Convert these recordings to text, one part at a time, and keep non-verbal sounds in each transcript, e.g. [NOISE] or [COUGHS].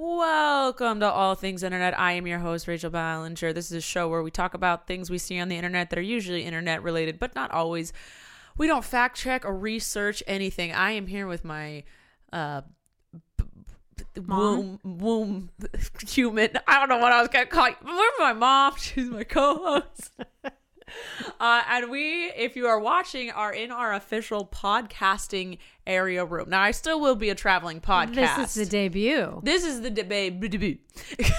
Welcome to All Things Internet. I am your host, Rachel Ballinger. This is a show where we talk about things we see on the internet that are usually internet related, but not always. We don't fact check or research anything. I am here with my uh, b- b- womb, womb [LAUGHS] human. I don't know what I was going to call you. Where's my mom? [LAUGHS] She's my co host. [LAUGHS] [LAUGHS] Uh, and we, if you are watching, are in our official podcasting area room. Now, I still will be a traveling podcast. This is the debut. This is the debate. debut. The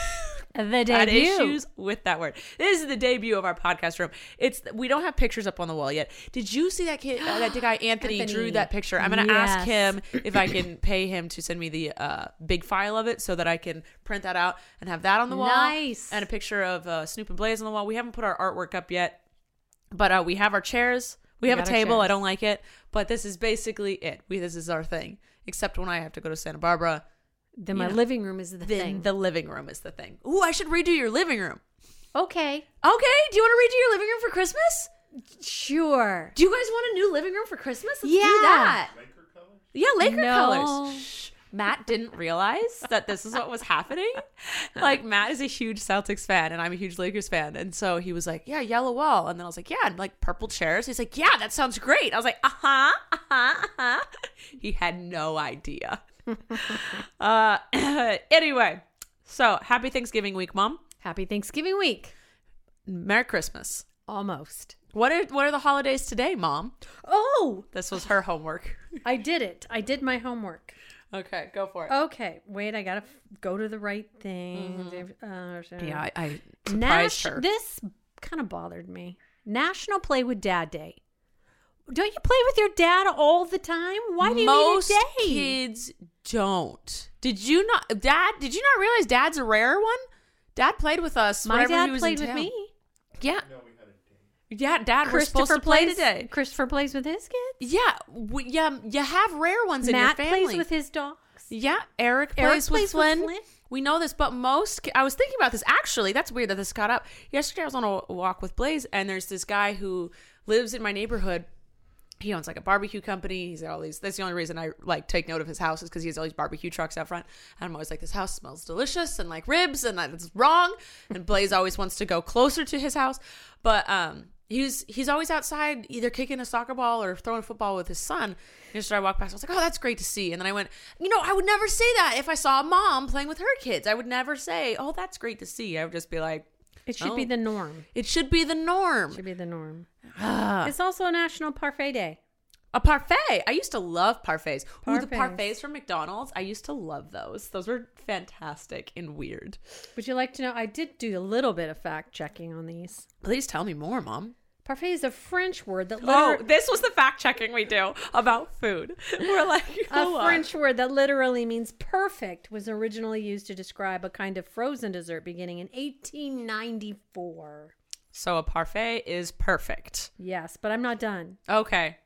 [LAUGHS] Had debut. issues with that word. This is the debut of our podcast room. It's we don't have pictures up on the wall yet. Did you see that kid? Uh, that guy [GASPS] Anthony, Anthony. drew that picture. I'm gonna ask him if I can [CLEARS THROAT] pay him to send me the uh, big file of it so that I can print that out and have that on the wall. Nice. And a picture of uh, Snoop and Blaze on the wall. We haven't put our artwork up yet, but uh, we have our chairs. We have a got our table. I don't like it, but this is basically it. We this is our thing. Except when I have to go to Santa Barbara, Then my know, living room is the then thing. the living room is the thing. Ooh, I should redo your living room. okay. Okay, do you want to redo your living room for Christmas? Sure. Do you guys want a new living room for Christmas? Let's do Yeah. that. Yeah, Laker No. colors. Shh. Matt didn't realize that this is what was happening. [LAUGHS] Like Matt is a huge Celtics fan and I'm a huge Lakers fan. And so he was like, Yeah, yellow wall. And then I was like, Yeah, and like purple chairs. He's like, Yeah, that sounds great. I was like, uh-huh, uh-huh, uh-huh. [LAUGHS] He had no idea. [LAUGHS] uh [CLEARS THROAT] anyway, so happy Thanksgiving week, Mom. Happy Thanksgiving week. Merry Christmas. Almost. What are what are the holidays today, Mom? Oh, This was her homework. I did it. I did my homework. Okay, go for it. Okay. Wait, I gotta f- go to the right thing. Uh, Mm-hmm. Yeah, I, I surprised Nash- her. This kind of bothered me. National Play with Dad Day. Don't you play with your dad all the time? Why do you Most need a day? kids don't. Did you not, Dad? Did you not realize Dad's a rare one? Dad played with us. My dad he was played in with town. me. Yeah. Yeah, Dad. We're supposed to play plays today. Christopher plays with his kids. Yeah, we, yeah. You have rare ones in Matt your family. Matt plays with his dogs. Yeah, Eric plays, Eric with, plays with Flynn. Flynn. We know this, but most. I was thinking about this actually. That's weird that this got up. Yesterday, I was on a walk with Blaze, and there's this guy who lives in my neighborhood. He owns like a barbecue company. He's got all these. That's the only reason I like take note of his house is because he has all these barbecue trucks out front. And I'm always like, this house smells delicious and like ribs, and that's wrong. And Blaze always wants to go closer to his house, but um, he's he's always outside either kicking a soccer ball or throwing a football with his son. And yesterday I walked past, I was like, oh, that's great to see. And then I went, you know, I would never say that if I saw a mom playing with her kids. I would never say, oh, that's great to see. I would just be like, It should be Oh. the norm. it should be the norm. Should be the norm. Ah. It's also National Parfait Day. A parfait. I used to love parfaits. Ooh, the Parfaits. parfaits from McDonald's. I used to love those. Those were fantastic and weird. Would you like to know? I did do a little bit of fact checking on these. Please tell me more, mom. Parfait is a French word that Oh, this was the fact checking we do about food. [LAUGHS] We're like, a. French word that literally means perfect was originally used to describe a kind of frozen dessert beginning in 1894. So a parfait is perfect. Yes, but I'm not done. Okay.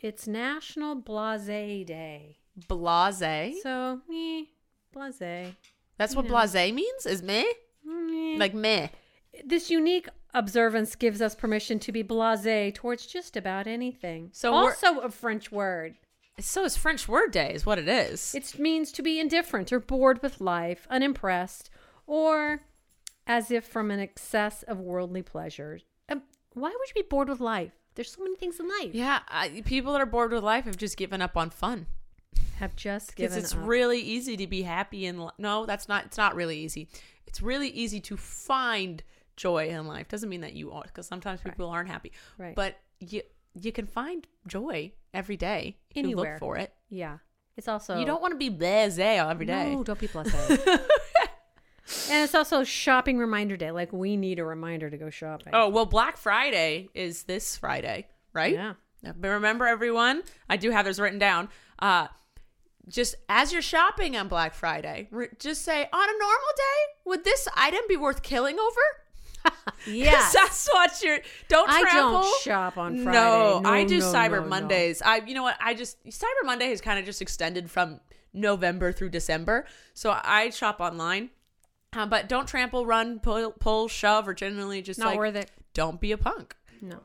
It's National Blase Day. Blase. So, me blase. That's what know. blase means? Is me? Mm, Like me. This unique observance gives us permission to be blasé towards just about anything. So also a French word. So is French word day is what it is. It means to be indifferent or bored with life, unimpressed, or as if from an excess of worldly pleasures. Um, why would you be bored with life? There's so many things in life. yeah, I, people that are bored with life have just given up on fun. Have just Because it's up. really easy to be happy and No, that's not it's not really easy. It's really easy to find joy in life. Doesn't mean that you are because sometimes people aren't happy. Right. But you you can find joy every day if you Anywhere. look for it. yeah. It's also You don't want to be blasé every day. No, don't be [LAUGHS] blasé. and it's also shopping reminder day. Like we need a reminder to go shopping. Oh, well, Black Friday is this Friday, right? Yeah. But remember, everyone, I do have this written down. Uh, just as you're shopping on Black Friday, re- just say on a normal day, would this item be worth killing over? [LAUGHS] [LAUGHS] Yes. that's what you're. Don't I trample. don't shop on Friday. No, No, I do no, Cyber no. Mondays. I, you know what? I just Cyber Monday has kind of just extended from November through December, so I shop online. Uh, but don't trample, run, pull, pull, shove, or generally just Not like worth it. don't be a punk. No.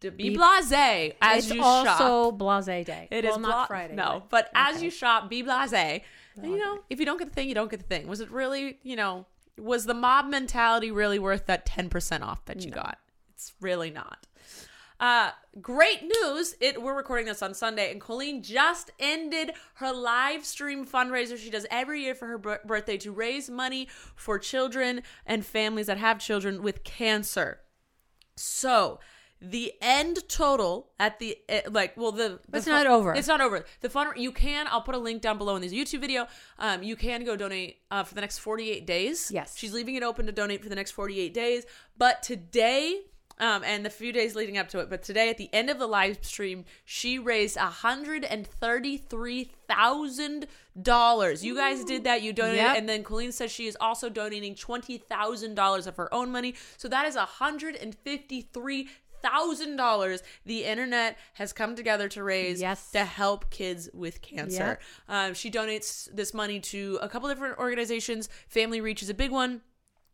To be Be- blasé as it's you shop. also blase day. It well, is not bla- Friday. No, but as you shop, be blasé. And, You know, if you don't get the thing, you don't get the thing. Was it really, you know, was the mob mentality really worth that 10% off that you got? It's really not. Uh, great news! It we're recording this on Sunday, and Colleen just ended her live stream fundraiser she does every year for her bir- birthday to raise money for children and families that have children with cancer. So the end total at the eh, like, well, the, the It's not over. It's not over. The fun you can. I'll put a link down below in this YouTube video. Um, you can go donate uh, for the next 48 days. Yes. she's leaving it open to donate for the next 48 days. But today. Um, and the few days leading up to it, but today at the end of the live stream, she raised hundred and thirty-three thousand dollars. You guys did that. You donated, Yep. and then Colleen says she is also donating twenty thousand dollars of her own money. So that is hundred and fifty-three thousand dollars the internet has come together to raise Yes. to help kids with cancer. Um, she donates this money to a couple different organizations. Family Reach is a big one.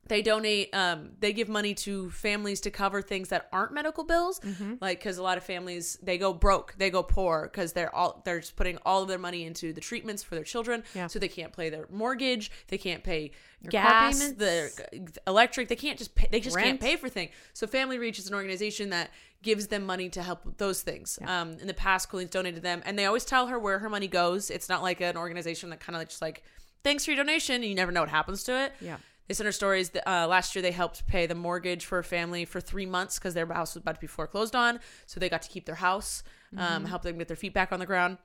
They donate. Um, they give money to families to cover things that aren't medical bills, Mm-hmm. like because a lot of families they go broke, they go poor because they're all they're just putting all of their money into the treatments for their children, Yeah. so they can't pay their mortgage, they can't pay car gas, payments. the electric, they can't just pay, they just Rent. can't pay for things. So Family Reach is an organization that gives them money to help with those things. Um, in the past, Colleen's donated them, and they always tell her where her money goes. It's not like an organization that kind of just like thanks for your donation, and you never know what happens to it. Yeah. They sent her stories. That, uh, last year, they helped pay the mortgage for a family for three months because their house was about to be foreclosed on. So they got to keep their house, um, help them get their feet back on the ground,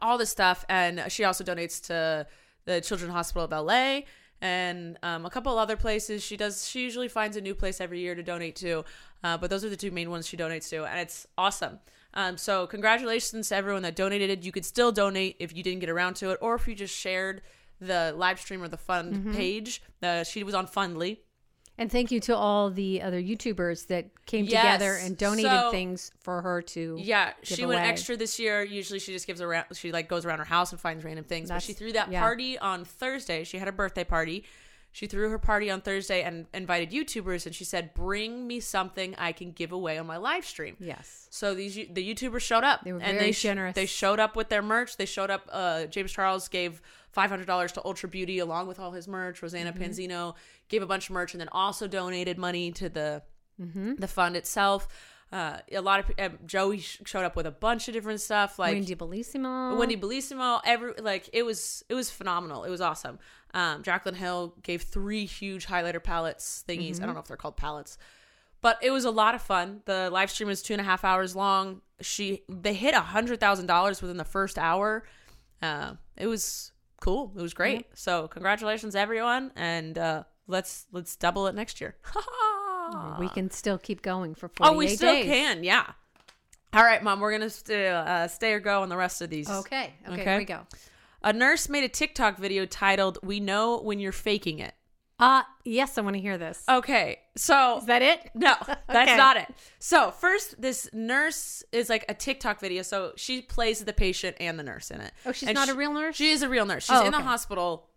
all this stuff. And she also donates to the Children's Hospital of LA and um, a couple other places. She does. She usually finds a new place every year to donate to, uh, but those are the two main ones she donates to, and it's awesome. Um, so congratulations to everyone that donated. You could still donate if you didn't get around to it, or if you just shared the live stream or the fund Mm-hmm. page. Uh, she was on Fundly. And thank you to all the other YouTubers that came Yes. together and donated So- things for her to. Yeah, she went extra this year. Usually, she just gives around. She like goes around her house and finds random things. That's- but she threw that yeah. party on Thursday. She had a birthday party. She threw her party on Thursday and invited YouTubers. And she said, "Bring me something I can give away on my live stream." Yes. So these the YouTubers showed up. They were and very they generous. They showed up with their merch. They showed up. Uh, James Charles gave five hundred dollars to Ulta Beauty along with all his merch. Rosanna Mm-hmm. Pansino gave a bunch of merch and then also donated money to the Mm-hmm. the fund itself. Uh, a lot of uh, Joey sh- showed up with a bunch of different stuff like Wendy Bellissimo. Wendy Bellissimo, every like it was it was phenomenal. It was awesome. Um, Jaclyn Hill gave three huge highlighter palettes thingies. Mm-hmm. I don't know if they're called palettes, but it was a lot of fun. The live stream was two and a half hours long. She they hit a hundred thousand dollars within the first hour. Uh, it was cool. It was great. So congratulations everyone, and uh, let's let's double it next year. [LAUGHS] We can still keep going for 48 oh, we still days. can. Yeah. All right, mom. We're gonna st- uh, stay or go on the rest of these. Okay. Okay. Okay. Here we go. A nurse made a TikTok video titled "We Know When You're Faking It." Uh, yes, I want to hear this. Okay, so Is that it? [LAUGHS] no, [LAUGHS] that's Okay. not it. So first, this nurse is like a TikTok video. So she plays the patient and the nurse in it. Oh, she's And not she- a real nurse? She is a real nurse. She's Oh, in the hospital.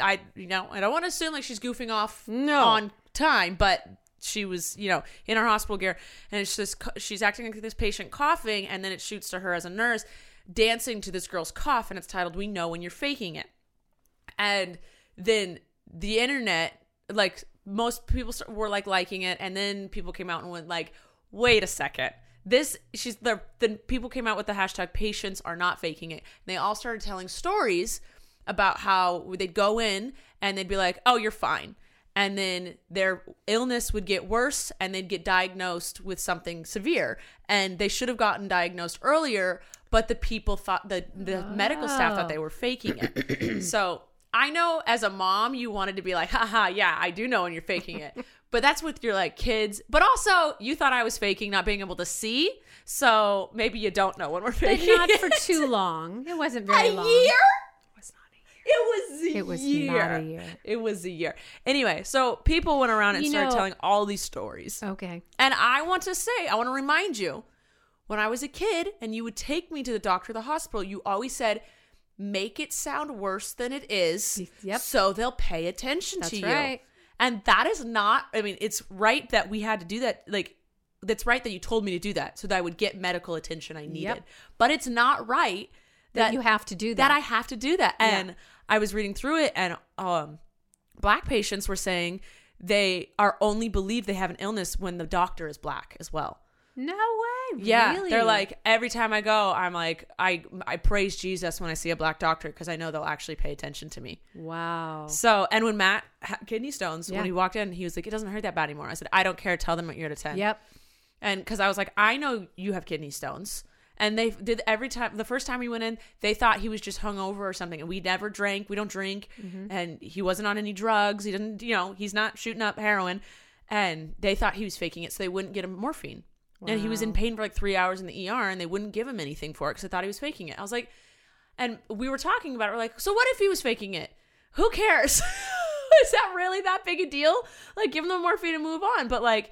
I you know I don't want to assume like she's goofing off No. on time, but she was you know in her hospital gear, and it's just she's acting like this patient coughing, and then it shoots to her as a nurse dancing to this girl's cough, and it's titled "We Know When You're Faking It." and then the internet like most people were like liking it and then people came out and went like wait a second. This she's the then people came out with the hashtag patients are not faking it. And they all started telling stories about how they'd go in and they'd be like oh you're fine. And then their illness would get worse and they'd get diagnosed with something severe. And they should have gotten diagnosed earlier but the people thought the the medical staff thought they were faking it. So I know as a mom, you wanted to be like, haha, yeah, I do know when you're faking it. [LAUGHS] but that's with your like kids. But also, you thought I was faking not being able to see, so maybe you don't know when we're But faking. not for too [LAUGHS] long. It wasn't very a long. A year. It was not a year. It was a year. It a year. It was a year. Anyway, so people went around and You started know- telling all these stories. Okay. And I want to say, I want to remind you, when I was a kid and you would take me to the doctor or the hospital, you always said, make it sound worse than it is. Yep. So they'll pay attention That's to you. right. And that is not, I mean, it's right that we had to do that. Like, that's right that you told me to do that so that I would get medical attention I needed. But it's not right That, you have to do that that. I have to do that. Yeah. And I was reading through it, and um, black patients were saying they are only believed they have an illness when the doctor is black as well. no way. Yeah, Really? they're like every time I go, I'm like I I praise Jesus when I see a black doctor because I know they'll actually pay attention to me. wow. So, and when Matt had kidney stones, Yeah. when he walked in, he was like, "It doesn't hurt that bad anymore." I said, "I don't care. Tell them what you're to ten. Yep. And because I was like, I know you have kidney stones. And they did every time, the first time we went in, they thought he was just hungover or something. And we never drank. We don't drink. Mm-hmm. And he wasn't on any drugs. He didn't, you know, he's not shooting up heroin. And they thought he was faking it. So they wouldn't get him morphine. And he was in pain for like three hours in the ER and they wouldn't give him anything for it because they thought he was faking it. I was like, and we were talking about it. We're like, so what if he was faking it? Who cares? [LAUGHS] Is that really that big a deal? Like, give him the morphine and move on. But like,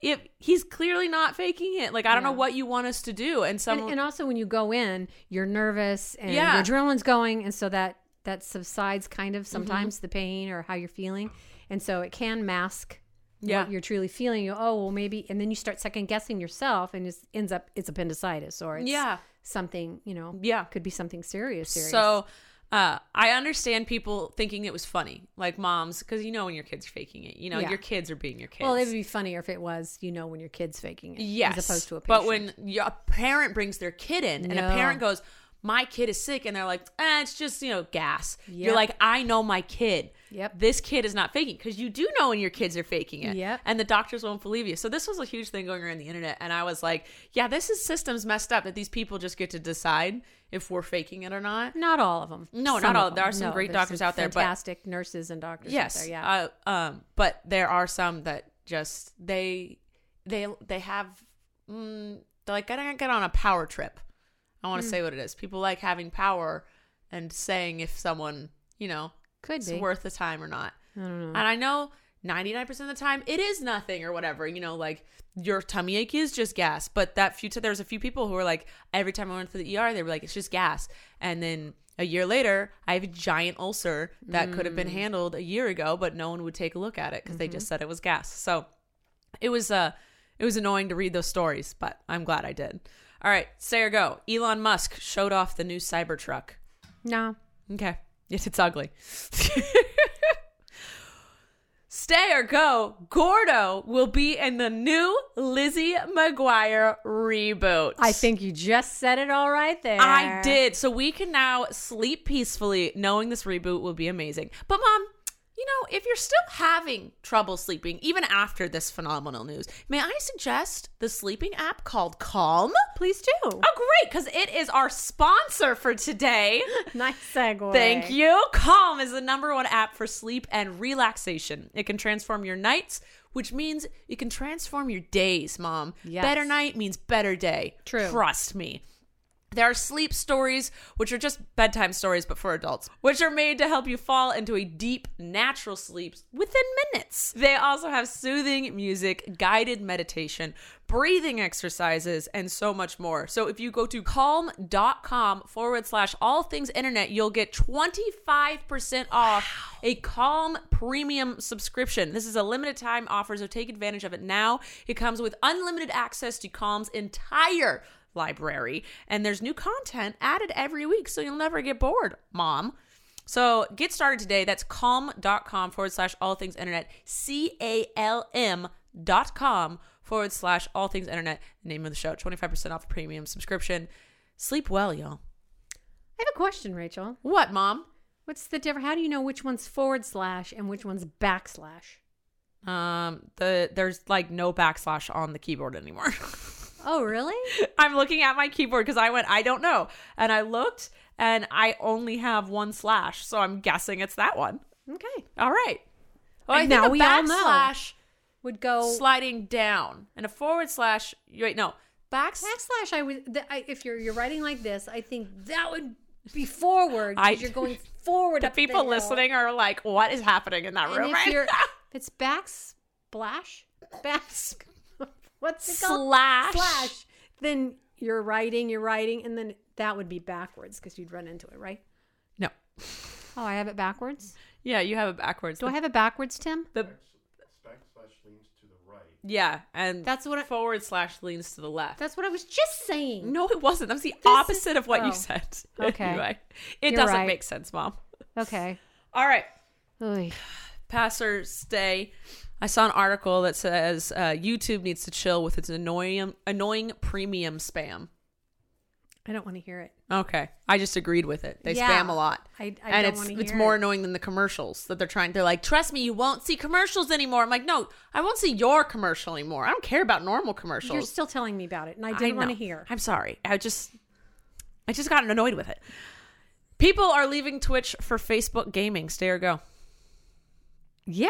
if he's clearly not faking it, like I don't know what you want us to do. And some, And, and also when you go in, you're nervous and Yeah. your adrenaline's going, and so that that subsides kind Mm-hmm. of sometimes the pain or how you're feeling, and so it can mask Yeah. what you're truly feeling. You oh well maybe, and then you start second guessing yourself, and it ends up it's appendicitis or it's Yeah. something you know Yeah. could be something serious. serious. so uh, I understand people thinking it was funny, like moms, because you know when your kids are faking it, you know Yeah. your kids are being your kids. well, it would be funnier if it was you know when your kid's faking it, Yes. as opposed to a patient. But when your parent brings their kid in and a parent goes, My kid is sick, and they're like, eh, it's just, you know, gas. You're like, I know my kid. Yep. This kid is not faking because you do know when your kids are faking it. Yep. And the doctors won't believe you. So this was a huge thing going around the internet. And I was like, yeah, this is systems messed up that these people just get to decide if we're faking it or not. not all of them. No, Some not all. them. There are some No, great doctors out there, but- fantastic nurses and doctors. out Yes. there, yeah. Uh, um, but there are some that just they they they have mm, they're like I gotta get on a power trip. I Hmm. want to say what it is. People like having power and saying if someone you know Could is be. worth the time or not. I don't know. And I know 99% of the time it is nothing or whatever. You know, like your tummy ache is just gas. But that few, there's a few people who are like, every time I went to the ER, they were like, it's just gas. And then a year later, I have a giant ulcer that could Mm. have been handled a year ago, but no one would take a look at it because they Mm-hmm. just said it was gas. So it was, uh, it was annoying to read those stories, but I'm glad I did. All right, say or go. Elon Musk showed off the new Cybertruck. no. Okay. [LAUGHS] Yes, it's ugly. [LAUGHS] Stay or go. Gordo will be in the new Lizzie McGuire reboot. I think you just said it all right there. I did. So we can now sleep peacefully knowing this reboot will be amazing. But mom, you know, if you're still having trouble sleeping even after this phenomenal news, may I suggest the sleeping app called Calm? Please do. Oh, great, because it is our sponsor for today. [LAUGHS] Nice segue. Thank you. Calm is the number one app for sleep and relaxation. It can transform your nights, which means it can transform your days, Mom. Yes. Better night means better day. True. Trust me. There are sleep stories, which are just bedtime stories, but for adults, which are made to help you fall into a deep, natural sleep within minutes. They also have soothing music, guided meditation, breathing exercises, and so much more. So if you go to calm.com forward slash all things internet, you'll get 25% off a Calm premium subscription. This is a limited time offer, so take advantage of it now. It comes with unlimited access to Calm's entire library, and there's new content added every week, so you'll never get bored, mom. So get started today. That's calm.com forward slash all things internet. C A L M dot com forward slash all things internet. Name of the show. 25% off a premium subscription. Sleep well, y'all. I have a question, Rachel. What, mom? What's the difference? How do you know which one's forward slash and which one's backslash? Um, the there's like no backslash on the keyboard anymore. [LAUGHS] Oh, really? [LAUGHS] I'm looking at my keyboard because I went, I don't know. And I looked and I only have one slash. So I'm guessing it's that one. Okay. All right. Well, I And now a we all know. backslash would go sliding down, and a forward slash. Wait, no, back. backslash. I would the, I, if you're you're writing like this, I think that would be forward. I- you're going [LAUGHS] forward. The people listening are like, "What is happening in that And room if right you're now?" it's backsplash, backs, what's it called? Slash. Slash. Then you're writing, you're writing, and then that would be backwards because you'd run into it, right? No. [LAUGHS] Oh, I have it backwards. Yeah, you have it backwards. Do I have it backwards, Tim? the Backslash leans to the right. yeah, and That's what I- forward slash leans to the left. That's what I was just saying. no, it wasn't. That was the This is- opposite of what oh. you said. [LAUGHS] Okay. anyway, it You're doesn't right. make sense, Mom. Okay. [LAUGHS] All right. Oy. Pastor's Day. I saw an article that says uh, YouTube needs to chill with its annoying, annoying premium spam. I don't want to hear it. Okay, I just agreed with it. They Yeah. spam a lot, I, I and don't it's want to it's more it. annoying than the commercials that they're trying. They're like, trust me, you won't see commercials anymore. I'm like, no, I won't see your commercial anymore. I don't care about normal commercials. You're still telling me about it, and I didn't want to know. hear. I'm sorry. I just I just got annoyed with it. People are leaving Twitch for Facebook gaming. Stay or go. Yeah,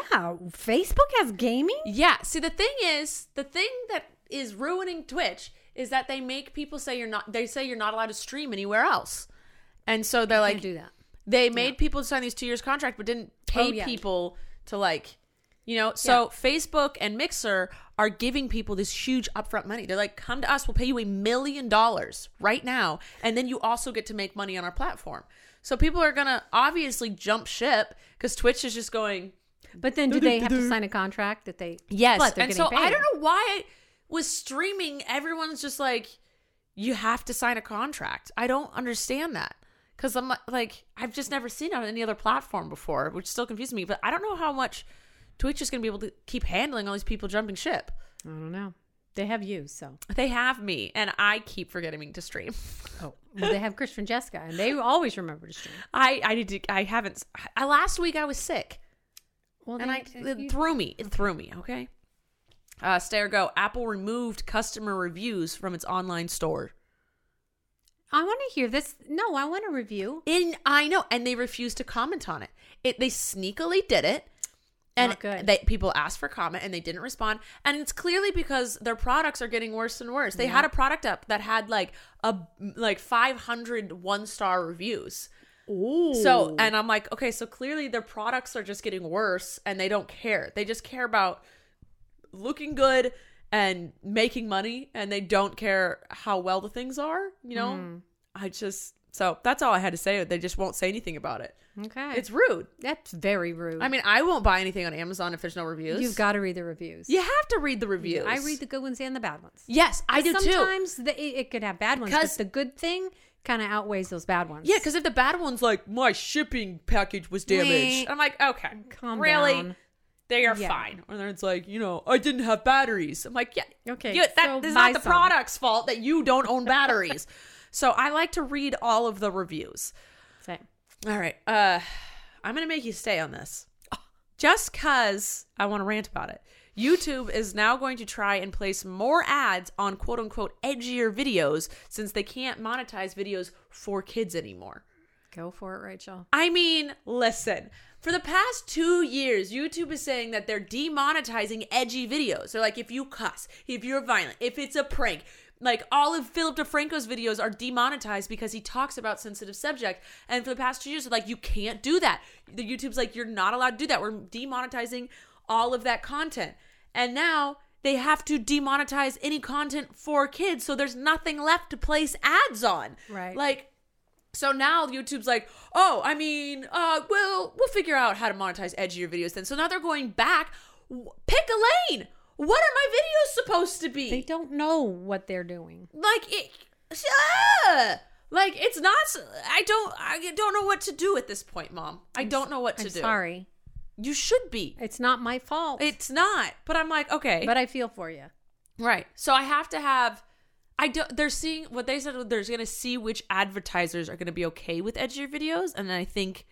Facebook has gaming. Yeah. See, the thing is, the thing that is ruining Twitch is that they make people say you're not. They say you're not allowed to stream anywhere else, and so they're like, do that. they made people sign these two years contract, but didn't oh, pay Oh, yeah. people to like, you know. So Facebook and Mixer are giving people this huge upfront money. They're like, come to us, we'll pay you a million dollars right now, and then you also get to make money on our platform. So people are gonna obviously jump ship because Twitch is just going. But then, do they have to sign a contract that they? Yes, But they're and getting so I don't know why with streaming, everyone's just like, you have to sign a contract. I don't understand that because I'm like, I've just never seen it on any other platform before, which still confuses me. But I don't know how much Twitch is going to be able to keep handling all these people jumping ship. I don't know. They have you, so They have me, and I keep forgetting to stream. oh, well, they have Chris and Jessica, and they always remember to stream. [LAUGHS] I I need to. I haven't. I, last week I was sick. Well, and I it threw me. It threw me. Okay. Uh, stay or go. Apple removed customer reviews from its online store. I want to hear this. No, I want a review. In I know, and they refused to comment on it. It they sneakily did it, and Not good. they people asked for comment and they didn't respond. And it's clearly because their products are getting worse and worse. They had a product up that had like a like 500 one star reviews. Ooh. So, and I'm like, okay, so clearly their products are just getting worse and they don't care. They just care about looking good and making money and they don't care how well the things are, you know? Hmm. I just, so that's all I had to say. They just won't say anything about it. okay, It's rude. that's very rude. I mean, I won't buy anything on Amazon if there's no reviews. you've got to read the reviews. you have to read the reviews. I read the good ones and the bad ones. Yes, I do too. Sometimes it, it could have bad ones, but the good thing kind of outweighs those bad ones. Yeah, because if the bad one's like, my shipping package was damaged, I'm like, okay, Calm really? down. They are Yeah. fine. Or then it's like, you know, I didn't have batteries. I'm like, yeah, Okay, yeah, that so is buy not the some. product's fault that you don't own batteries. [LAUGHS] so I like to read all of the reviews. Same. All right, uh, I'm gonna make you stay on this, just cause I want to rant about it. YouTube is now going to try and place more ads on quote unquote edgier videos since they can't monetize videos for kids anymore. Go for it, Rachel. I mean, listen. For the past two years, YouTube is saying that they're demonetizing edgy videos. They're like, if you cuss, if you're violent, if it's a prank, like all of Philip DeFranco's videos are demonetized because he talks about sensitive subject. And for the past two years, they're like, you can't do that. The YouTube's like, you're not allowed to do that. We're demonetizing all of that content. And now they have to demonetize any content for kids, so there's nothing left to place ads on. Right. Like, so now YouTube's like, oh, I mean, uh, well, we'll figure out how to monetize edgier videos then. So now they're going back. Pick a lane. What are my videos supposed to be? They don't know what they're doing. like it. ah! like it's not. I don't. I don't know what to do at this point, Mom. I don't know what to I'm do. sorry. You should be. It's not my fault. It's not. But I'm like, okay. but I feel for you. Right. So I have to have I don't they're seeing what they said they're going to see which advertisers are going to be okay with edgier videos and then I think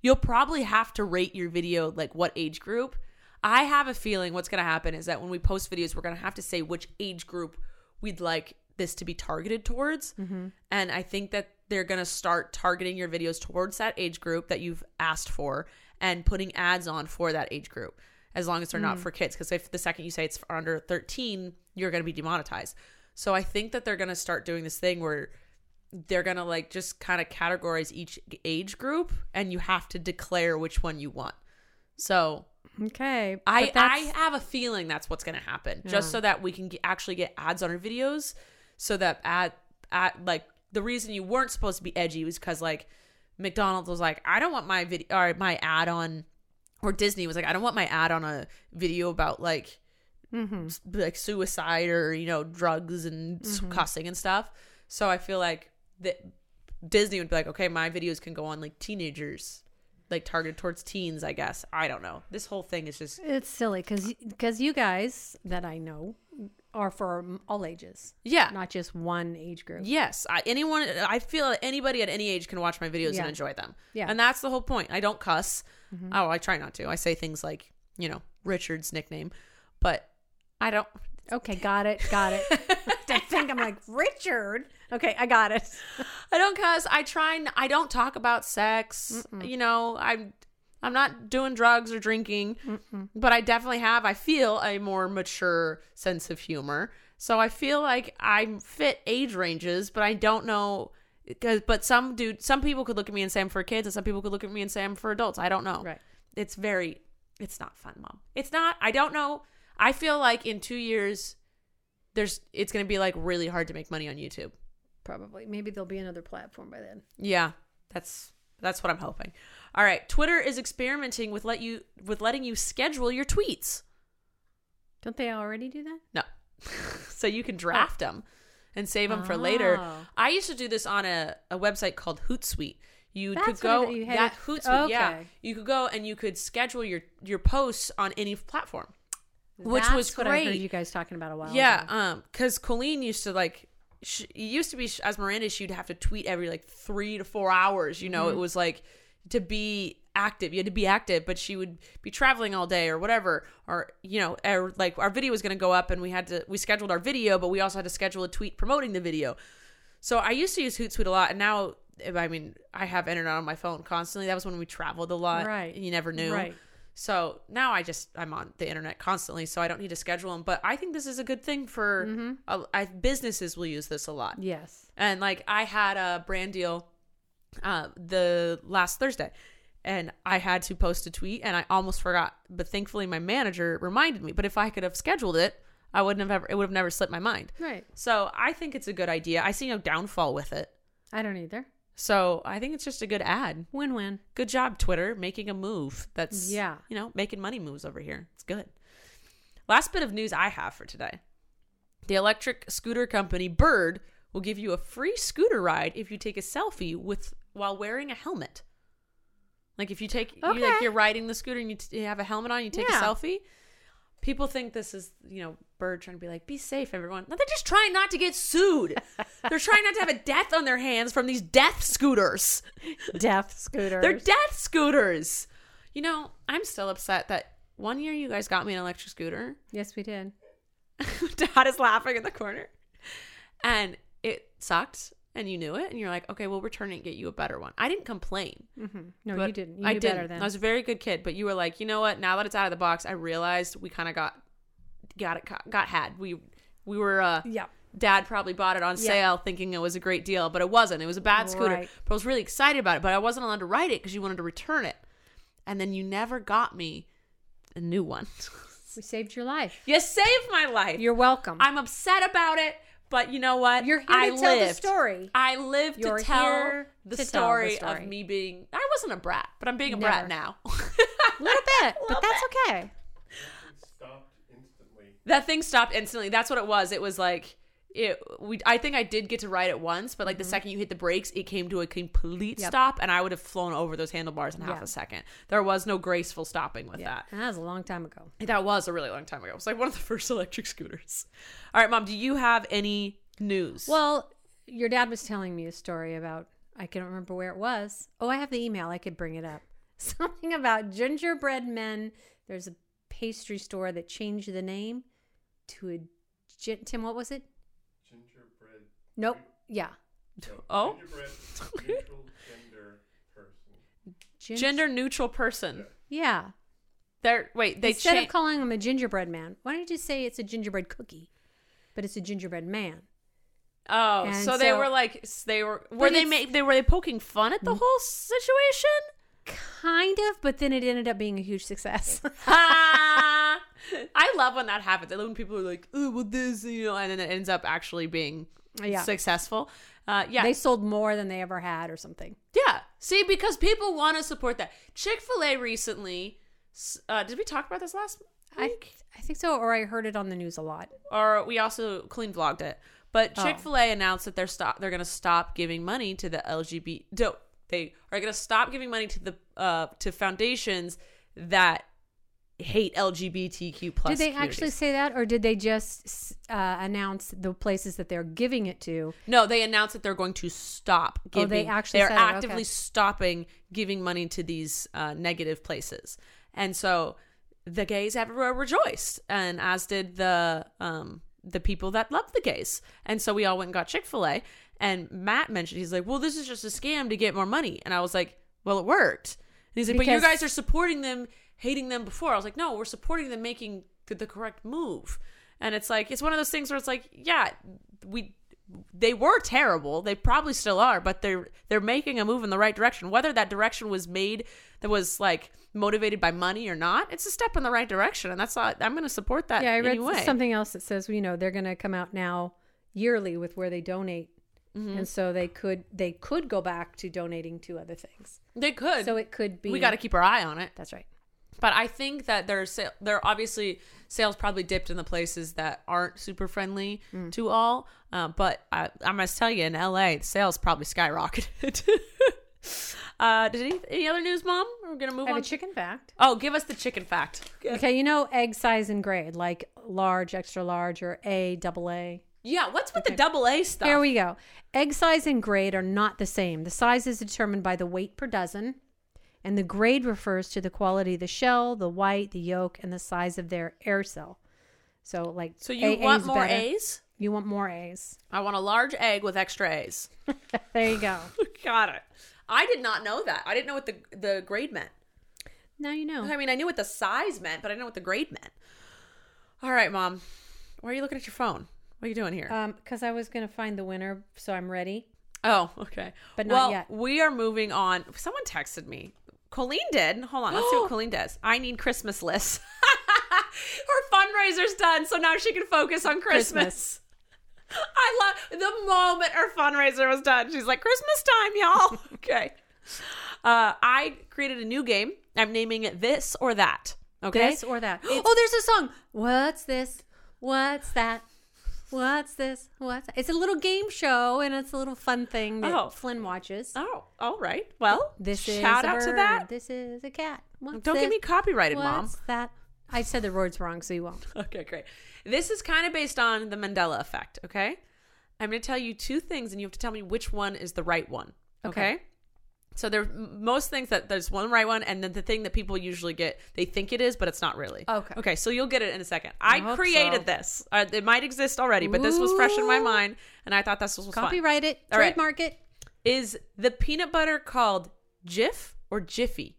you'll probably have to rate your video like what age group. I have a feeling what's going to happen is that when we post videos we're going to have to say which age group we'd like this to be targeted towards. Mm-hmm. And I think that they're going to start targeting your videos towards that age group that you've asked for and putting ads on for that age group. as long as they're Mm. not for kids. Because if the second you say it's under 13, you're going to be demonetized. So I think that they're going to start doing this thing where they're going to like just kind of categorize each age group and you have to declare which one you want. So Okay. I I have a feeling that's what's going to happen, just so that we can get, actually get ads on our videos, so that ad at like the reason you weren't supposed to be edgy was because like McDonald's was like, I don't want my video or my ad on, or Disney was like, I don't want my ad on a video about like Mhm. like suicide or you know drugs and Mm-hmm. cussing and stuff. So I feel like that Disney would be like, okay, my videos can go on like teenagers, like targeted towards teens. I guess I don't know. This whole thing is just It's silly because because you guys that I know are for all ages, yeah. not just one age group. Yes, I, anyone. I feel anybody at any age can watch my videos Yeah. and enjoy them. Yeah. and that's the whole point. I don't cuss. Mm-hmm. Oh, I try not to. I say things like you know Richard's nickname, but I don't. Okay, got it, got it. [LAUGHS] I think I'm like Richard. Okay, I got it. I don't cuss. I try. n- I don't talk about sex. You know, I'm. I'm not doing drugs or drinking, but I definitely have. I feel a more mature sense of humor. So I feel like I fit age ranges, but I don't know. Because, but some dude, some people could look at me and say I'm for kids, and some people could look at me and say I'm for adults. I don't know. Right. It's very. It's not fun, mom. It's not. I don't know. I feel like in two years, there's. It's gonna be like really hard to make money on YouTube. Probably. Maybe there'll be another platform by then. Yeah, that's that's what I'm hoping. All right, Twitter is experimenting with let you with letting you schedule your tweets. Don't they already do that? No, [LAUGHS] so you can draft them and save them for later. Oh. I used to do this on a, a website called Hootsuite. You That's could go you that it- Hootsuite, yeah. okay. You could go and you could schedule your your posts on any platform, which That's was what I heard great. you guys talking about a while Yeah, ago. um, because Colleen used to like, sh it used to be as Miranda, she'd have to tweet every like three to four hours. You know, it was like to be active. You had to be active, but she would be traveling all day or whatever, or you know, or, like our video was going to go up, and we had to we scheduled our video, but we also had to schedule a tweet promoting the video. So I used to use Hootsuite a lot, and now. I mean, I have internet on my phone constantly. That was when we traveled a lot, Right. And you never knew, Right. so now I just I'm on the internet constantly, so I don't need to schedule them. But I think this is a good thing for Mm-hmm. uh, I, businesses will use this a lot. Yes. And like I had a brand deal uh, the last Thursday, and I had to post a tweet, and I almost forgot. But thankfully, my manager reminded me. But if I could have scheduled it, I wouldn't have ever. It would have never slipped my mind. Right. So I think it's a good idea. I see no downfall with it. I don't either. So I think it's just a good ad. Win win. Good job, Twitter, making a move. That's Yeah. you know, making money moves over here. It's good. Last bit of news I have for today. The electric scooter company Bird will give you a free scooter ride if you take a selfie with while wearing a helmet. Like if you take you like you're riding the scooter and you, t- you have a helmet on, you take Yeah. a selfie. People think this is, you know, Bird trying to be like, be safe, everyone. No, they're just trying not to get sued. [LAUGHS] they're trying not to have a death on their hands from these death scooters. Death [LAUGHS] scooters. They're death scooters. You know, I'm still upset that one year you guys got me an electric scooter. Yes, we did. [LAUGHS] Dad is laughing in the corner. And it sucked and you knew it and you're like, okay, we'll return it and get you a better one. I didn't complain. Mm-hmm. No, you didn't. You I then. I was a very good kid, but you were like, you know what? Now that it's out of the box, I realized we kind of got got it got had. We we were uh yeah. Dad probably bought it on Yeah. sale thinking it was a great deal, but it wasn't. It was a bad scooter. Right. But I was really excited about it, but I wasn't allowed to ride it because you wanted to return it. And then you never got me a new one. [LAUGHS] We saved your life. you saved my life. You're welcome. I'm upset about it, but you know what? You're here I to tell the lived. story. I lived You're to tell here the, to tell the story story. of me being. I wasn't a brat, but I'm being a Never. brat now. [LAUGHS] A little bit, [LAUGHS] but that's okay. It stopped instantly. that thing stopped instantly. That's what it was. It was like it. We. I think I did get to ride it once, but like the second you hit the brakes, it came to a complete Mm-hmm. Yep. stop, and I would have flown over those handlebars in half Yeah. a second. There was no graceful stopping with Yeah. that. And that was a long time ago. That was a really long time ago. It was like one of the [LAUGHS] first electric scooters. All right, mom. Do you have any news? Well, your dad was telling me a story about I can't remember where it was. Oh, I have the email. I could bring it up. [LAUGHS] Something about gingerbread men. There's a pastry store that changed the name to a Tim. What was it? Nope. Yeah. oh, Gingerbread neutral gender person. Gin- gender neutral person. Yeah. They're wait. They Instead of calling him a gingerbread man, why don't you just say it's a gingerbread cookie, but it's a gingerbread man? Oh, And so they so- were like s- they were were they it's- ma- they were they poking fun at the mm. whole situation? Kind of, but then it ended up being a huge success. Ha! [LAUGHS] [LAUGHS] I love when that happens. I love when people are like, "Oh, well, this," you know, and then it ends up actually being Yeah. successful. Uh, yeah, They sold more than they ever had, or something. yeah. See, because people want to support that. Chick Fil A recently. s- Uh, did we talk about this last I week? I think so, or I heard it on the news a lot. or we also Colleen vlogged it. But Oh. Chick Fil A announced that they're stop they're gonna stop giving money to the LGBT. No, They are gonna stop giving money to the uh to foundations that hate LGBTQ plus. Did they actually say that, or did they just uh, announce the places that they're giving it to? No, they announced that they're going to stop Oh, giving. they actually they're actively okay. stopping giving money to these uh, negative places, and so the gays everywhere rejoiced, and as did the um the people that love the gays, and so we all went and got Chick Fil A. And Matt mentioned he's like, "Well, this is just a scam to get more money," and I was like, "Well, it worked." And he's like, "But you guys are supporting them, hating them before." I was like, "No, we're supporting them making the, the correct move." And it's like it's one of those things where it's like, yeah, we they were terrible. They probably still are, but they're they're making a move in the right direction. Whether that direction was made that was like motivated by money or not, it's a step in the right direction, and that's not, I'm going to support that. yeah, I read anyway. something else that says you know they're going to come out now yearly with where they donate, Mm-hmm. and so they could they could go back to donating to other things. They could. So it could be. we got to keep our eye on it. That's right. But I think that there's sale, their obviously sales probably dipped in the places that aren't super friendly Mm. to all. Uh, but I, I must tell you, in LA, the sales probably skyrocketed. [LAUGHS] uh, did any, any other news, Mom? We're gonna move I have on. a chicken fact. oh, give us the chicken fact. Okay, you know egg size and grade, like large, extra large, or A, double A. Yeah, what's with the double A stuff? Here we go. Egg size and grade are not the same. The size is determined by the weight per dozen, and the grade refers to the quality of the shell, the white, the yolk, and the size of their air cell. So, like, so you AA want more better. A's? You want more A's. [LAUGHS] I want a large egg with extra A's. [LAUGHS] There you go. [LAUGHS] Got it. I did not know that. I didn't know what the the grade meant. now you know. I mean, I knew what the size meant, but I didn't know what the grade meant. All right, Mom. Why are you looking at your phone? What are you doing here? Um, because I was gonna find the winner, so I'm ready. oh, okay. but not well, yet. we are moving on. Someone texted me. Colleen did. Hold on. Let's see what [GASPS] Colleen does. I need Christmas lists. [LAUGHS] Her fundraiser's done, so now she can focus on Christmas. Christmas. [LAUGHS] I love the moment her fundraiser was done. She's like, Christmas time, y'all. [LAUGHS] okay. Uh, I created a new game. I'm naming it This or That. Okay. This or that. [GASPS] oh, there's a song. What's this? What's that? What's this? What's that? It's a little game show and it's a little fun thing that Oh. Flynn watches. Oh, all right. Well, This is shout out to that. This is a cat. What's Don't this? get me copyrighted, Mom. What's that? I said the words wrong, so you won't. [LAUGHS] Okay, great. This is kind of based on the Mandela effect, okay? I'm going to tell you two things and you have to tell me which one is the right one, okay? Okay. So there most things that there's one right one and then the thing that people usually get they think it is but it's not really. Okay. Okay, so you'll get it in a second. I, hope created so. this. Uh, it might exist already, but this was fresh in my mind and I thought this was fun. Copyright it. All right. Trademark it. Is the peanut butter called Jif or Jiffy?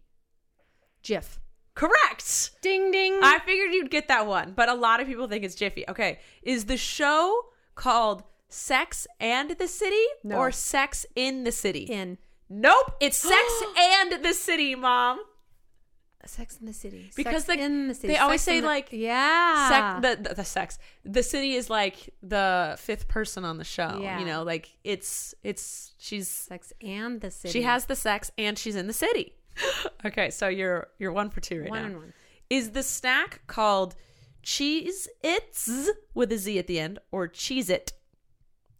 Jif. Correct. Ding ding. I figured you'd get that one, but a lot of people think it's Jiffy. Okay. Is the show called Sex and the City No. or Sex in the City? in Nope. It's [GASPS] Sex and the City, Mom. Sex in the City. Because Sex the- in the city. they always Sex in say, the- like, yeah. Sex, the, the the sex. The city is like the fifth person on the show. Yeah. You know, like it's it's she's Sex and the city. she has the sex and she's in the city. [GASPS] okay, so you're you're one for two right one now. and one. Is the snack called Cheese Its with a Z at the end or Cheese It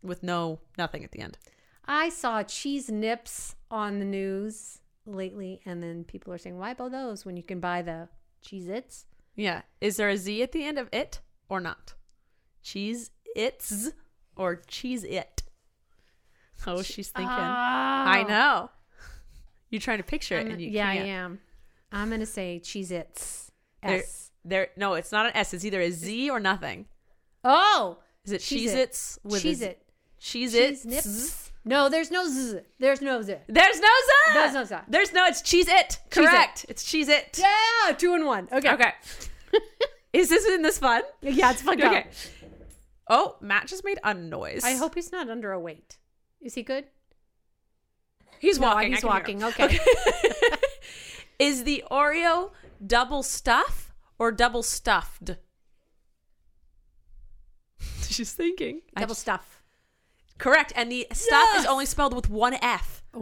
with no nothing at the end? I saw cheese nips on the news lately, and then people are saying, "Why buy those when you can buy the Cheez Its?" Yeah. Is there a Z at the end of it or not? Cheese Its or Cheese It? Oh, she's thinking. Ah. I know. You're trying to picture it, and you yeah, can't. I am. I'm gonna say Cheez Its. There, S. there. No, it's not an S. It's either a Z or nothing. Oh, Is it Cheez It. Its with Cheez It. Cheez Cheese Its. No, there's no z. There's no z. There's no za. There's no za. There's no. It's cheese it. Correct. It's cheese it. Yeah, two and one. Okay. Okay. [LAUGHS] Is this in this fun? Yeah, it's fun. Okay. Oh, Matt just made a noise. I hope he's not under a weight. Is he good? he's No, walking. He's walking. him. Okay. [LAUGHS] Is the Oreo double stuff or double stuffed? [LAUGHS] She's thinking. Double just- stuff. Correct. And the stuff is only spelled with one F. Ooh.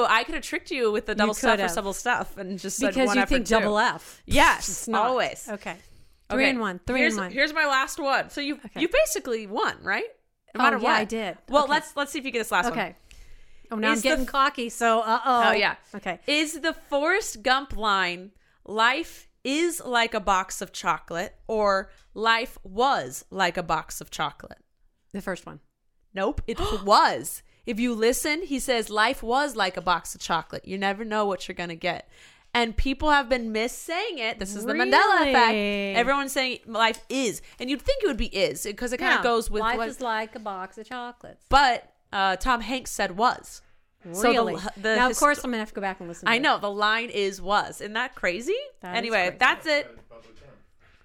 Ooh, I could have tricked you with the double stuff or have. double stuff and just said Because one you F or think two. double F. Yes, It's not. always. Okay. Three Okay, and one. Three here's, and one. Here's my last one. So you Okay. you basically won, right? No Oh, matter yeah, what. I did. Well, Okay. let's let's see if you get this last one. Okay. Oh, now Is I'm the getting f- cocky. So, uh oh. Oh yeah. Okay. Is the Forrest Gump line life is like a box of chocolate or life was like a box of chocolate? The first one. Nope, it [GASPS] was. If you listen, he says life was like a box of chocolate. You never know what you're going to get. And people have been miss saying it. This is the Mandela effect. Everyone's saying life is. And you'd think it would be is because it kind of Yeah. goes with life what is like a box of chocolates. But uh, Tom Hanks said was. So the- Really? the now, of his- course, I'm gonna have to go back and listen. To I it. know the line is was. Isn't that crazy? That is anyway, crazy. that's it. Bubba Gump.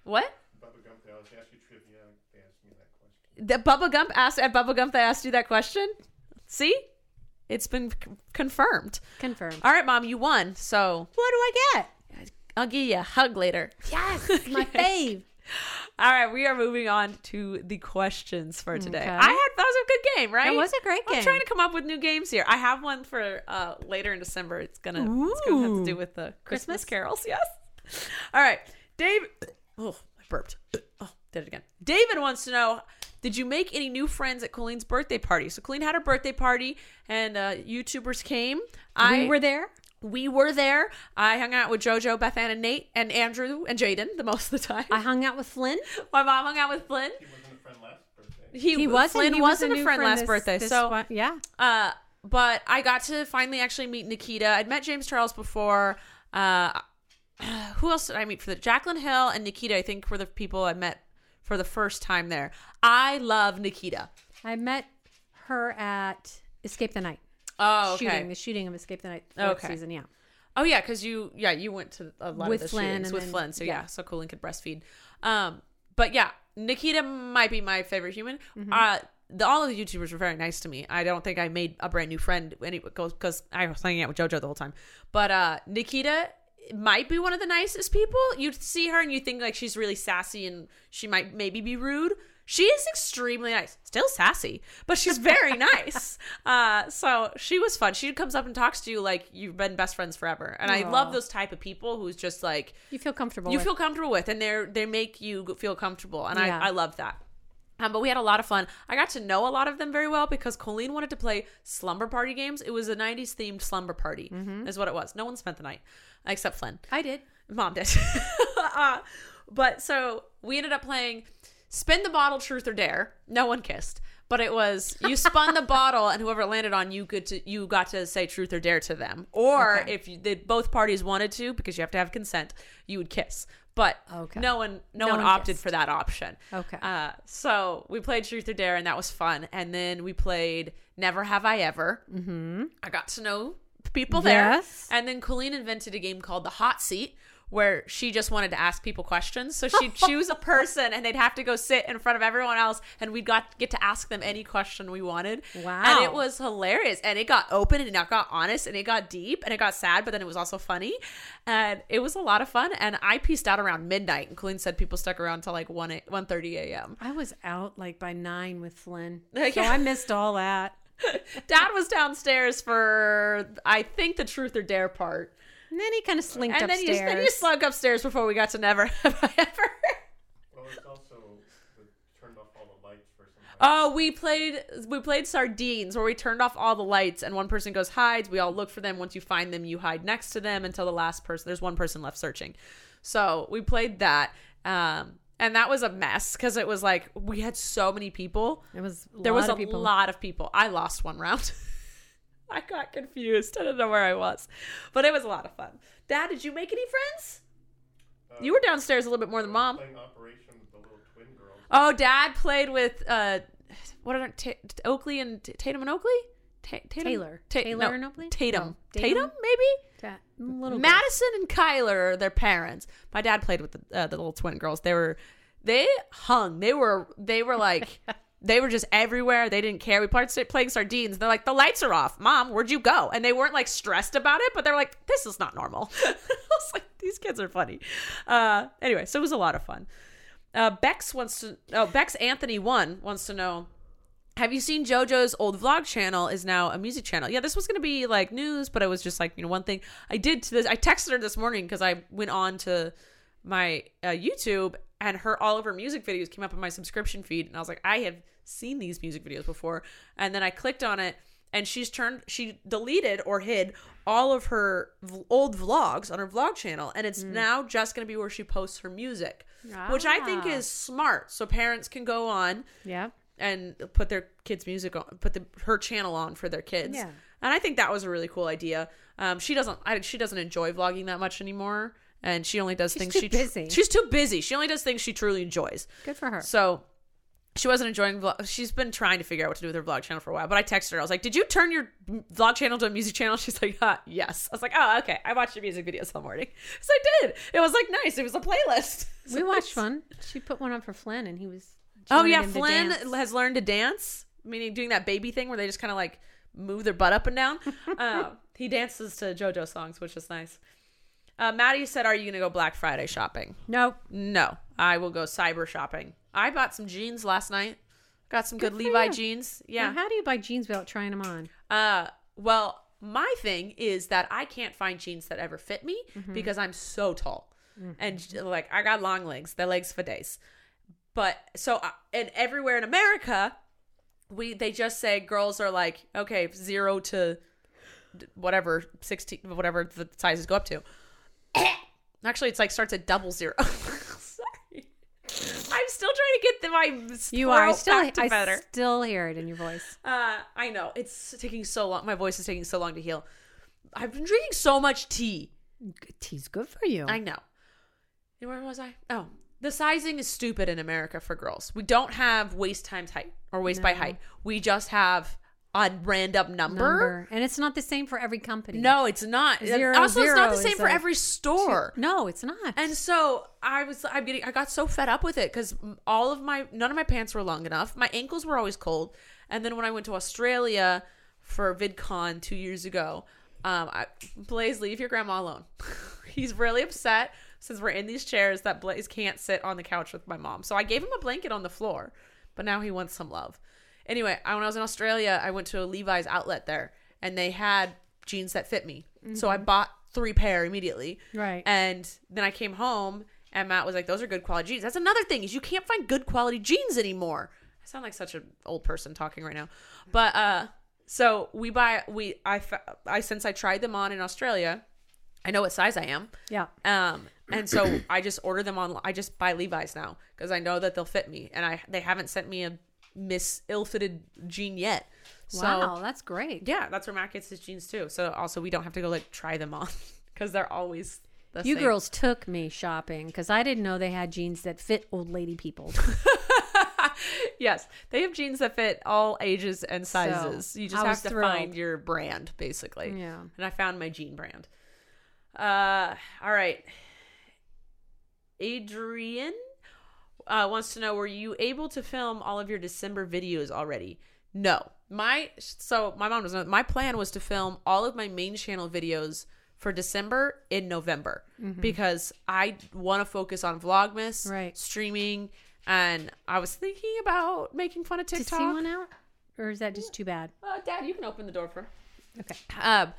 What? Bubba Gump, they always ask you trivia. They asked me that question. The Bubba Gump asked at Bubba Gump. They asked you that question. See, it's been c- confirmed. Confirmed. All right, mom, you won. So What do I get? I'll give you a hug later. Yes, [LAUGHS] my fave. All right, we are moving on to the questions for today. Okay. I had that was a good game, right? It was a great game. I'm trying to come up with new games here. I have one for uh, later in December. It's gonna it's gonna have to do with the Christmas, Christmas? carols. Yes. All right, Dave. Oh, I burped. Oh, did it again. David wants to know. Did you make any new friends at Colleen's birthday party? So Colleen had her birthday party, and uh, YouTubers came. I we were there. we were there. I hung out with JoJo, Beth Ann, and Nate, and Andrew and Jaden the most of the time. I hung out with Flynn. [LAUGHS] My mom hung out with Flynn. He wasn't a friend last birthday. He, He wasn't. Flynn he was wasn't a new friend, last this- birthday. this so, one- yeah. uh, but I got to finally actually meet Nikita. I'd met James Charles before. Uh, [CLEARS THROAT] who else did I meet for the Jaclyn Hill and Nikita? I think were the people I met for the first time there. I love Nikita. I met her at Escape the Night. Oh, okay. Shooting the shooting of Escape the Night Okay. season. Yeah. Oh yeah, because you yeah you went to a lot With of the Flynn shootings with then- Flynn, so yeah. yeah. so Colleen could breastfeed. Um, but yeah, Nikita might be my favorite human. Mm-hmm. Uh, the, all of the YouTubers were very nice to me. I don't think I made a brand new friend because I was hanging out with JoJo the whole time. But uh, Nikita might be one of the nicest people. You'd see her and you think like she's really sassy and she might maybe be rude. She is extremely nice, still sassy, but she's very [LAUGHS] nice. Uh, so she was fun. She comes up and talks to you like you've been best friends forever, and I love those type of people who's just like You feel comfortable. you with. feel comfortable with, and they're they make you feel comfortable, and Yeah. I I love that. Um, but we had a lot of fun. I got to know a lot of them very well because Colleen wanted to play slumber party games. It was a '90s themed slumber party, Mm-hmm. is what it was. No one spent the night except Flynn. I did. Mom did. [LAUGHS] uh, but so we ended up playing spin the bottle, truth or dare. No one kissed, but it was you spun the [LAUGHS] bottle, and whoever landed on, you could to you got to say truth or dare to them. Or Okay. if you both parties wanted to, because you have to have consent, you would kiss. But Okay. no one, no, No one, one opted kissed. for that option. Okay. Uh, so we played Truth or Dare, and that was fun. And then we played Never Have I Ever. Mm-hmm. I got to know people there. Yes. And then Colleen invented a game called the Hot Seat, where she just wanted to ask people questions. So she'd [LAUGHS] choose a person, and they'd have to go sit in front of everyone else, and we'd got get to ask them any question we wanted. Wow. And it was hilarious, and it got open, and it got honest, and it got deep, and it got sad, but then it was also funny, and it was a lot of fun. And I pieced out around midnight, and Colleen said people stuck around till like one one thirty a.m. I was out like by nine with Flynn, [LAUGHS] so I missed all that. [LAUGHS] Dad was downstairs for I think the truth or dare part. And then he kind of slinked and then upstairs. you, then you slunk upstairs before we got to never [LAUGHS] have I ever. Well, it's also the, turned off all the lights for some. Reason. Oh, we played we played sardines where we turned off all the lights and one person goes hides. We all look for them. Once you find them, you hide next to them until the last person. There's one person left searching. So we played that, um, and that was a mess because it was like we had so many people. It was a there was lot a people. lot of people. I lost one round. [LAUGHS] I got confused. I don't know where I was, but it was a lot of fun. Dad, did you make any friends? You were downstairs a little bit more than mom. Playing Operation with the little twin girls. Oh, Dad played with uh, what are Ta- Oakley and T- Tatum and Oakley? Ta- Tatum? Taylor. Ta- Taylor no, Tatum. No, Tatum, Tatum? maybe. Ta- little. Madison and Kyler are their parents. My dad played with the, uh, the little twin girls. They were they hung. They were they were like [LAUGHS] they were just everywhere. They didn't care. We started playing sardines. They're like the lights are off. Mom, where'd you go? And they weren't like stressed about it, but they were like this is not normal. [LAUGHS] I was like these kids are funny. Uh, anyway, so it was a lot of fun. Uh, Bex wants to. Oh, Bex Anthony one wants to know. Have you seen JoJo's old vlog channel is now a music channel? Yeah, this was gonna be like news, but it was just like you know one thing I did to this. I texted her this morning because I went on to my uh, YouTube and her all of her music videos came up in my subscription feed, and I was like, I have seen these music videos before, and then I clicked on it, and she's turned she deleted or hid all of her v- old vlogs on her vlog channel, and it's now just gonna be where she posts her music, which I think Ah. is smart, so parents can go on Yeah. And put their kids' music on, put the, her channel on for their kids. Yeah. And I think that was a really cool idea. Um, she doesn't, I, she doesn't enjoy vlogging that much anymore, and she only does She's things too she busy. she's too busy. She only does things she truly enjoys. Good for her. So she wasn't enjoying vlog. She's been trying to figure out what to do with her vlog channel for a while. But I texted her. I was like, "Did you turn your vlog channel to a music channel?" [LAUGHS] She's like, uh, "Yes." I was like, "Oh, okay." I watched your music videos all morning. [LAUGHS] So I did. It was like nice. It was a playlist. we So [LAUGHS] watched one. She put one up for Flynn, and he was. Oh yeah, Flynn has learned to dance, meaning doing that baby thing where they just kind of like move their butt up and down. [LAUGHS] uh, he dances to JoJo songs, which is nice. Uh, Maddie said, "Are you gonna go Black Friday shopping?" No, No, I will go cyber shopping. I bought some jeans last night. Got some good, Good Levi you. jeans. Yeah. Yeah. how do you buy jeans without trying them on? Uh, well, my thing is that I can't find jeans that ever fit me Mm-hmm. because I'm so tall, and like I got long legs. The legs for days. But so uh, and everywhere in America, we they just say girls are like okay zero to whatever sixteen whatever the sizes go up to. [COUGHS] Actually, it's like starts at double zero. Sorry. [LAUGHS] I'm still trying to get the, my You are still. I better. still hear it in your voice. Uh, I know it's taking so long. My voice is taking so long to heal. I've been drinking so much tea. Tea's good for you. I know. And Where was I? Oh, the sizing is stupid in America for girls. We don't have waist times height or waist by height. We just have a random number. Number. and it's not the same for every company. No, it's not. Zero, also, it's not the same for every store. no, it's not. And so I was, I'm getting, I got so fed up with it because all of my, none of my pants were long enough. My ankles were always cold. And then when I went to Australia for VidCon two years ago, um, I, Blaze, leave your grandma alone. [LAUGHS] He's really upset since we're in these chairs that Blaze can't sit on the couch with my mom. So I gave him a blanket on the floor, but now he wants some love. Anyway, I, when I was in Australia, I went to a Levi's outlet there, and they had jeans that fit me. So I bought three pair immediately. Right. And then I came home and Matt was like, "Those are good quality jeans." That's another thing is you can't find good quality jeans anymore. I sound like such an old person talking right now, but uh, so we buy we I I since I tried them on in Australia, I know what size I am. yeah. Um, and so [CLEARS THROAT] I just order them on. I just buy Levi's now because I know that they'll fit me, and I they haven't sent me a miss ill-fitted jean yet. So wow, that's great. yeah, that's where Matt gets his jeans too. So also we don't have to go like try them on [LAUGHS] because they're always the You same. girls took me shopping because I didn't know they had jeans that fit old lady people. [LAUGHS] yes, they have jeans that fit all ages and sizes. you just have to thrilled. find your brand, basically. Yeah. And I found my jean brand. Uh, all right. Adrian uh, wants to know: Were you able to film all of your December videos already? No. My so my mom doesn't. My plan was to film all of my main channel videos for December in November because I want to focus on Vlogmas, Right. streaming, and I was thinking about making fun of to TikTok. see one out, or is that just too bad? Uh, Dad, you can open the door for. Okay. Um,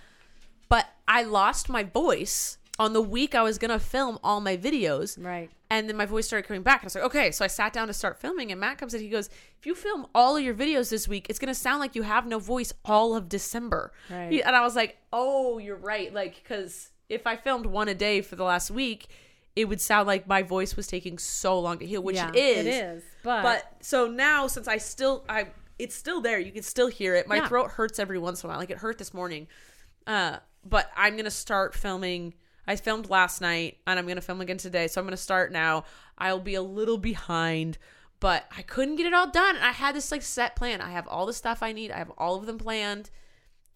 but I lost my voice on the week I was gonna film all my videos, Right. and then my voice started coming back. And I was like, okay, so I sat down to start filming, and Matt comes in. He goes, "If you film all of your videos this week, it's gonna sound like you have no voice all of December." Right. He- and I was like, "Oh, you're right." Like, because if I filmed one a day for the last week, it would sound like my voice was taking so long to heal, which yeah, it is. It is. But, But so now, since I still, I it's still there. You can still hear it. My Yeah. throat hurts every once in a while. Like it hurt this morning. Uh, but I'm gonna start filming. I filmed last night, and I'm gonna film again today. So I'm gonna start now. I'll be a little behind, but I couldn't get it all done. And I had this like set plan. I have all the stuff I need. I have all of them planned.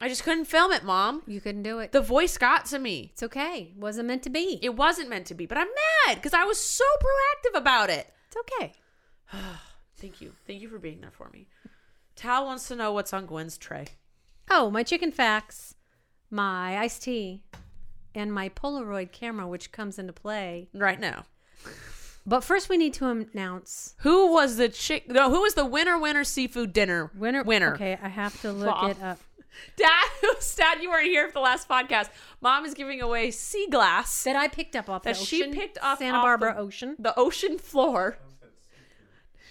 I just couldn't film it, mom. You couldn't do it. The voice got to me. it's okay. Wasn't meant to be. It wasn't meant to be, but I'm mad because I was so proactive about it. It's okay. [SIGHS] Thank you. Thank you for being there for me. Tal wants to know what's on Gwen's tray. Oh, my chicken facts, my iced tea, and my Polaroid camera, which comes into play. Right now. But first, we need to announce Who was the chick? No, who was the winner? Winner seafood dinner winner. Winner. Okay, I have to look Wow. it up. [LAUGHS] Dad, [LAUGHS] Dad, you weren't here for the last podcast. Mom is giving away sea glass, That I picked up off That the she ocean, picked up Santa off Barbara the- Ocean. the ocean floor.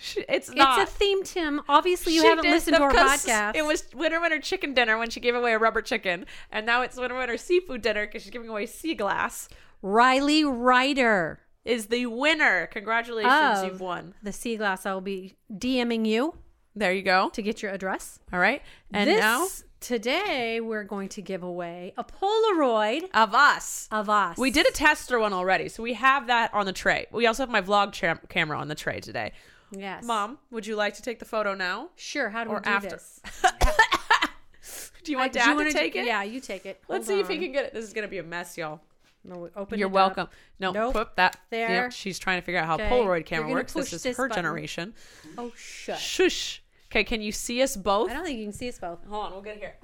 She- It's not. It's a theme, Tim. Obviously, you She haven't listened to our podcast. It was winter winter chicken dinner when she gave away a rubber chicken, and now it's winter winter seafood dinner because she's giving away sea glass. Riley Ryder, Is the winner? Congratulations, Of- you've won. the sea glass. I will be DMing you There you go. to get your address. All right, and this, now today we're going to give away a Polaroid of us. of us. We did a tester one already, so we have that on the tray. We also have my vlog cham- camera on the tray today. Yes, Mom, would you like to take the photo now? Sure. How do Or we do after. this? [LAUGHS] Do you want Do Dad you wanna to do- take it? Yeah, you take it. Let's Hold see if he can get it. This is gonna be a mess, y'all. No, open You're it up. welcome. No, Nope. put that There. Yep, she's trying to figure out how Okay. Polaroid camera works. This is this her button. generation. Oh, shut. Shush. Okay, can you see us both? I don't think you can see us both. Hold on, we'll get here.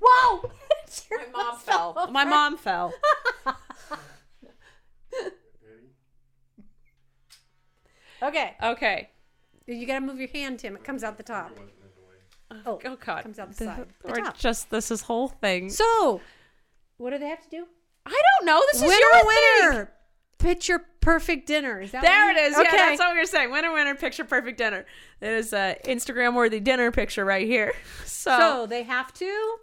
Whoa! [LAUGHS] [LAUGHS] My mom fell. My mom fell. Okay, Okay. You gotta move your hand, Tim. It comes out the top. Oh, Oh, oh God. comes out the side. The Or top. just this is whole thing. So, what do they have to do? I don't know. This is winner, your winner. Picture perfect dinner. Is that There what it you- is. Yeah, that's what we were saying. Winner, winner, picture perfect dinner. It is a Instagram worthy dinner picture right here. [LAUGHS] So, So they have to.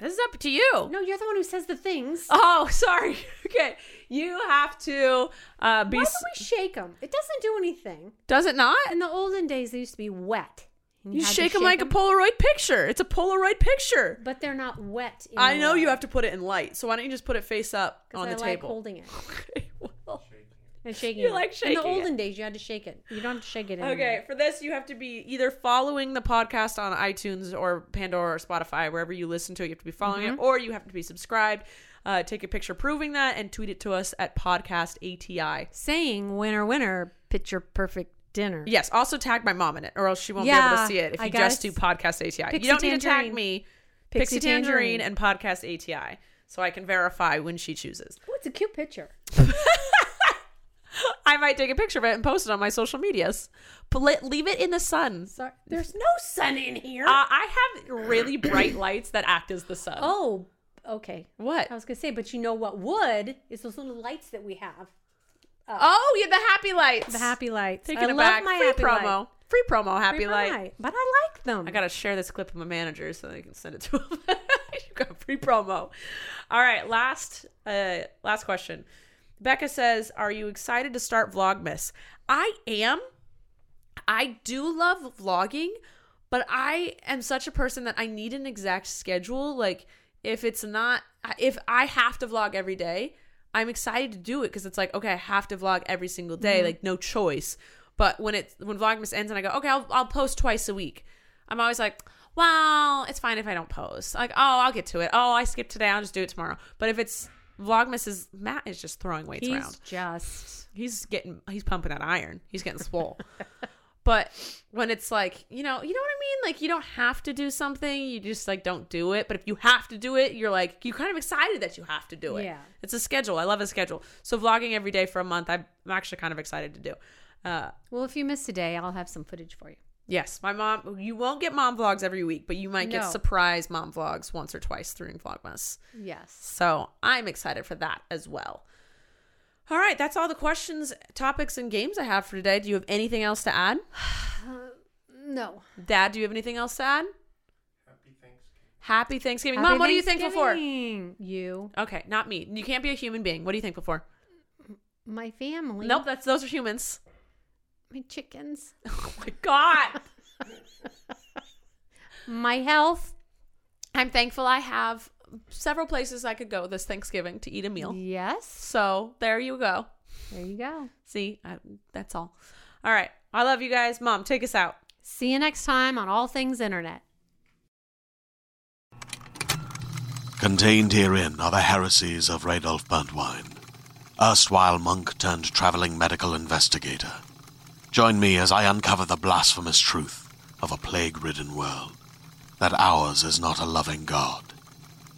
this is up to you. No, you're the one who says the things. Oh, [LAUGHS] sorry. Okay, you have to uh, be. Why s- do we shake them? It doesn't do anything. Does it not? In the olden days, they used to be wet. And You had to shake them like a Polaroid picture. It's a Polaroid picture. but they're not wet. I know you have to put it in light. So why don't you just put it face up on I the like table? holding it [LAUGHS] Okay, well. and shaking You it. like shaking. In shaking the it. olden days, you had to shake it. You don't have to shake it anymore. Okay, for this you have to be either following the podcast on iTunes or Pandora or Spotify, wherever you listen to it. You have to be following Mm-hmm. it, or you have to be subscribed. Uh, take a picture proving that and tweet it to us at podcast ATI. Saying winner, winner, picture perfect dinner. Yes, also tag my mom in it, or else she won't be able to see it if I you just do podcast ATI. Pixie you don't need to tag Tangerine. me, Pixie Pixie, Tangerine, Tangerine. and podcast ATI, so I can verify when she chooses. Oh, it's a cute picture. [LAUGHS] I might take a picture of it and post it on my social medias. But let, leave it in the sun. Sorry, there's no sun in here. Uh, I have really bright lights that act as the sun. oh, okay. What? I was gonna say, but you know what would is those little lights that we have. Oh, yeah, the happy lights. The happy lights. Taking I it love back. my Free happy promo. light. Free promo. Happy Free light. But I like them. I gotta share this clip with my manager so they can send it to him. [LAUGHS] you got free promo. All right, last uh last question. Becca says, "Are you excited to start Vlogmas?" I am. I do love vlogging, but I am such a person that I need an exact schedule. Like if it's not if I have to vlog every day, I'm excited to do it because it's like, okay, I have to vlog every single day, mm-hmm. like no choice. But when it when Vlogmas ends and I go, okay, I'll I'll post twice a week. I'm always like, well, it's fine if I don't post. Like, oh, I'll get to it. Oh, I skipped today. I'll just do it tomorrow. But if it's Vlogmas is Matt is just throwing weights He's around. just He's getting he's pumping that iron. He's getting swole. [LAUGHS] but when it's like, you know, you know what I mean? Like you don't have to do something, you just like don't do it. But if you have to do it, you're like you're kind of excited that you have to do it. Yeah. It's a schedule. I love a schedule. So vlogging every day for a month, I'm actually kind of excited to do. Uh well. If you miss a day, I'll have some footage for you. Yes, my mom. You won't get mom vlogs every week, but you might get No. surprise mom vlogs once or twice during Vlogmas. Yes. So I'm excited for that as well. All right, that's all the questions, topics, and games I have for today. Do you have anything else to add? [SIGHS] No. Dad, do you have anything else to add? Happy Thanksgiving. Happy Thanksgiving. Happy Mom, what are you thankful for? You, Okay, not me. You can't be a human being. What are you thankful for? my family. Nope, that's those are humans. My chickens. [LAUGHS] Oh my god. [LAUGHS] My health. I'm thankful I have several places I could go this Thanksgiving to eat a meal. Yes. So there you go. There you go. See, I, that's all. All right. I love you guys. Mom, take us out. See you next time on All Things Internet. Contained herein are the heresies of Radolf Burntwine, erstwhile monk turned traveling medical investigator. Join me as I uncover the blasphemous truth of a plague ridden world that ours is not a loving God,